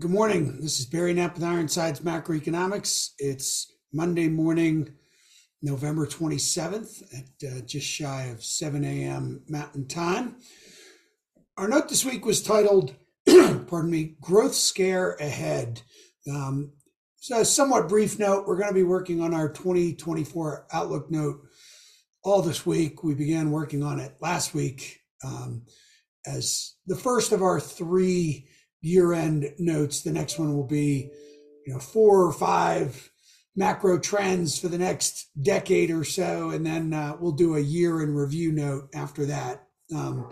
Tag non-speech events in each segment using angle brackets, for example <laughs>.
Good morning. This is Barry Knapp with Ironsides Macroeconomics. It's Monday morning, November 27th at uh, just shy of 7 a.m. Mountain Time. Our note this week was titled, <clears throat> pardon me, Growth Scare Ahead. Um, so, a somewhat brief note, we're going to be working on our 2024 Outlook note all this week. We began working on it last week um, as the first of our three year end notes. The next one will be, you know, four or five macro trends for the next decade or so. And then uh, we'll do a year in review note after that. Um,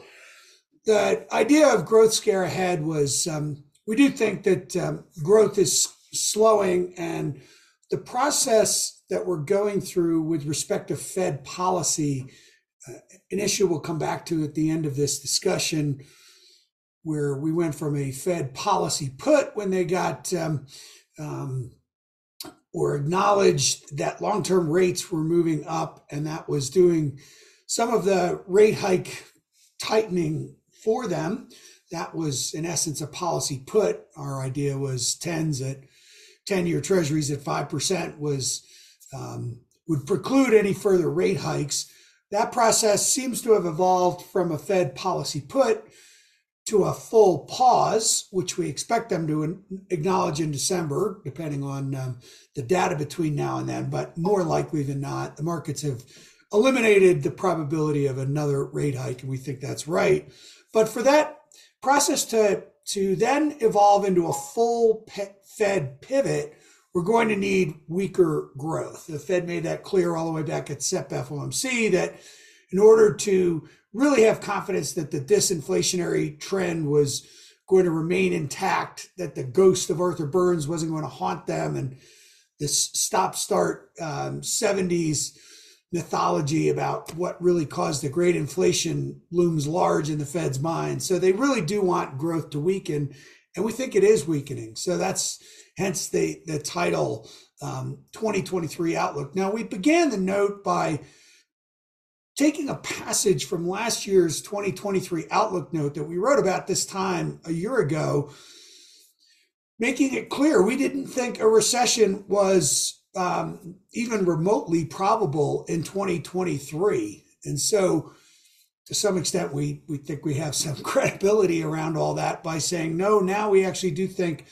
the idea of growth scare ahead was um, we do think that um, growth is slowing and the process that we're going through with respect to Fed policy, uh, an issue we'll come back to at the end of this discussion where we went from a Fed policy put when they got um, um, or acknowledged that long term rates were moving up, and that was doing some of the rate hike tightening for them. That was, in essence, a policy put. Our idea was tens at 10 year treasuries at 5% was um, would preclude any further rate hikes. That process seems to have evolved from a Fed policy put to a full pause, which we expect them to acknowledge in December, depending on um, the data between now and then. But more likely than not, the markets have eliminated the probability of another rate hike, and we think that's right. But for that process to to then evolve into a full Fed pivot, we're going to need weaker growth. The Fed made that clear all the way back at SEP FOMC that in order to really have confidence that the disinflationary trend was going to remain intact, that the ghost of Arthur Burns wasn't going to haunt them, and this stop start um, 70s mythology about what really caused the great inflation looms large in the Fed's mind. So they really do want growth to weaken, and we think it is weakening. So that's hence the the title um, 2023 outlook. Now we began the note by taking a passage from last year's 2023 Outlook note that we wrote about this time a year ago, making it clear we didn't think a recession was um, even remotely probable in 2023. And so, to some extent, we, we think we have some <laughs> credibility around all that by saying, no, now we actually do think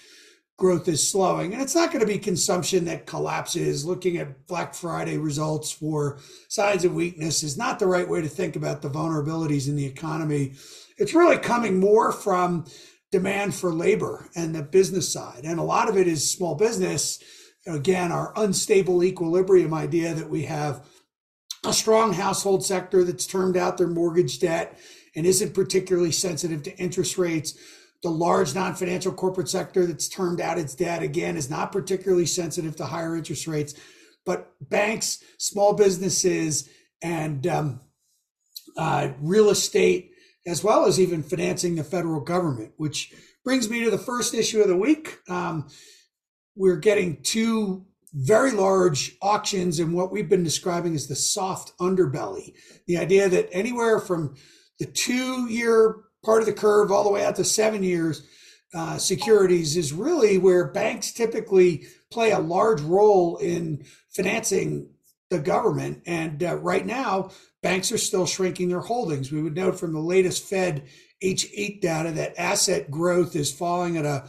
growth is slowing. And it's not going to be consumption that collapses. Looking at Black Friday results for signs of weakness is not the right way to think about the vulnerabilities in the economy. It's really coming more from demand for labor and the business side. And a lot of it is small business. Again, our unstable equilibrium idea that we have a strong household sector that's termed out their mortgage debt and isn't particularly sensitive to interest rates the large non-financial corporate sector that's termed out its debt again is not particularly sensitive to higher interest rates, but banks, small businesses, and um, uh, real estate, as well as even financing the federal government. Which brings me to the first issue of the week. Um, we're getting two very large auctions in what we've been describing as the soft underbelly. The idea that anywhere from the two year part of the curve all the way out to seven years uh, securities is really where banks typically play a large role in financing the government. And uh, right now, banks are still shrinking their holdings. We would note from the latest Fed H8 data that asset growth is falling at a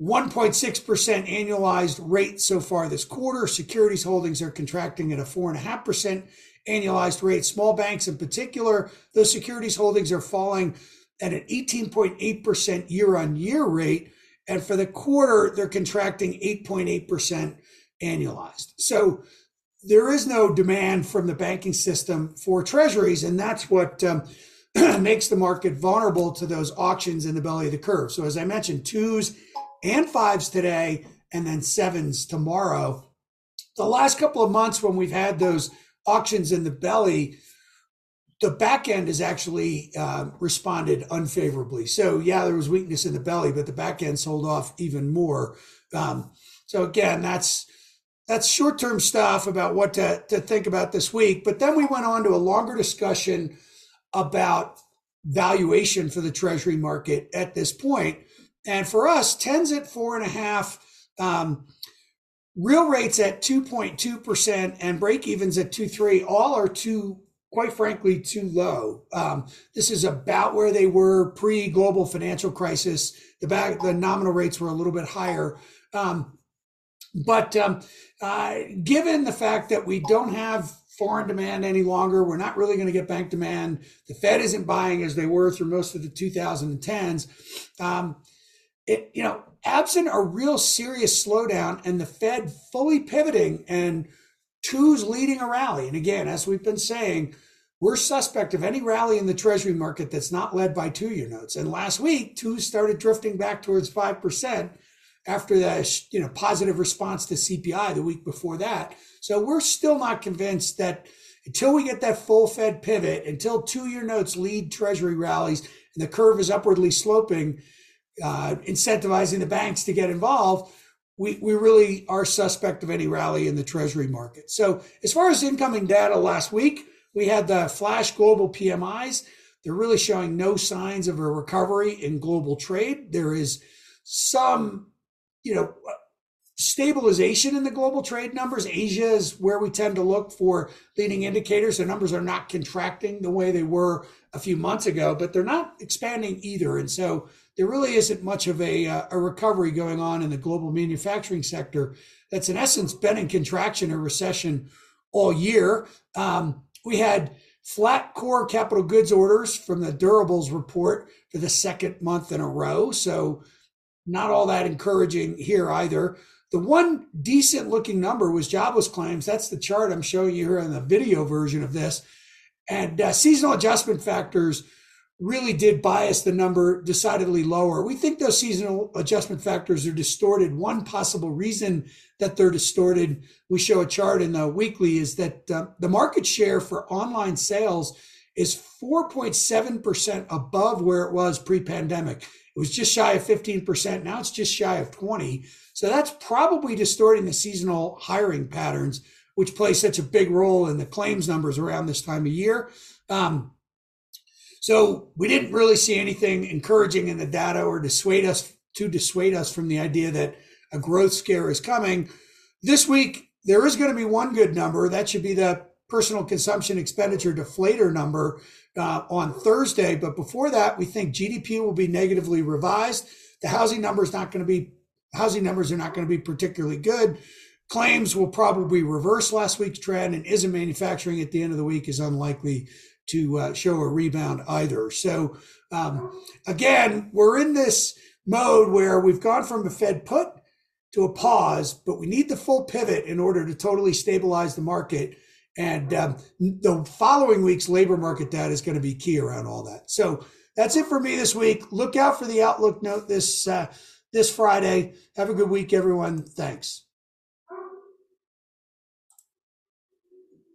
1.6% annualized rate so far this quarter. Securities holdings are contracting at a 4.5% annualized rate. Small banks in particular, those securities holdings are falling at an 18.8% year on year rate. And for the quarter, they're contracting 8.8% annualized. So there is no demand from the banking system for treasuries. And that's what um, <clears throat> makes the market vulnerable to those auctions in the belly of the curve. So, as I mentioned, twos and fives today, and then sevens tomorrow. The last couple of months, when we've had those auctions in the belly, the back end has actually uh, responded unfavorably. So yeah, there was weakness in the belly, but the back end sold off even more. Um, so again, that's that's short term stuff about what to, to think about this week. But then we went on to a longer discussion about valuation for the treasury market at this point. And for us, 10's at four and a half, um, real rates at 2.2% and break evens at 2.3 all are too quite frankly too low um, this is about where they were pre-global financial crisis the back the nominal rates were a little bit higher um, but um, uh, given the fact that we don't have foreign demand any longer. We're not really going to get bank demand. The Fed isn't buying as they were through most of the 2010s. Um, it, you know, absent a real serious slowdown and the Fed fully pivoting and twos leading a rally. And again, as we've been saying, we're suspect of any rally in the Treasury market that's not led by two-year notes. And last week, two started drifting back towards five percent after the you know positive response to CPI the week before that. So we're still not convinced that until we get that full Fed pivot, until two year notes lead Treasury rallies and the curve is upwardly sloping, uh, incentivizing the banks to get involved, we, we really are suspect of any rally in the Treasury market. So, as far as incoming data last week, we had the flash global PMIs. They're really showing no signs of a recovery in global trade. There is some, you know, stabilization in the global trade numbers. Asia is where we tend to look for leading indicators. The numbers are not contracting the way they were a few months ago, but they're not expanding either. And so there really isn't much of a, uh, a recovery going on in the global manufacturing sector that's in essence been in contraction or recession all year. Um, we had flat core capital goods orders from the durables report for the second month in a row. So not all that encouraging here either. The one decent looking number was jobless claims. That's the chart I'm showing you here in the video version of this. And uh, seasonal adjustment factors really did bias the number decidedly lower. We think those seasonal adjustment factors are distorted. One possible reason that they're distorted, we show a chart in the weekly, is that uh, the market share for online sales is 4.7% above where it was pre pandemic. It was just shy of 15%. Now it's just shy of 20. So that's probably distorting the seasonal hiring patterns, which play such a big role in the claims numbers around this time of year. Um, so we didn't really see anything encouraging in the data or dissuade us to dissuade us from the idea that a growth scare is coming. This week, there is going to be one good number. That should be the personal consumption expenditure deflator number uh, on Thursday. But before that, we think GDP will be negatively revised. The housing number is not going to be housing numbers are not going to be particularly good. Claims will probably reverse last week's trend, and ISM manufacturing at the end of the week is unlikely to uh, show a rebound either. So, um, again, we're in this mode where we've gone from a Fed put to a pause, but we need the full pivot in order to totally stabilize the market. And um, the following week's labor market data is going to be key around all that. So that's it for me this week. Look out for the outlook note this. Uh, this Friday. Have a good week, everyone. Thanks.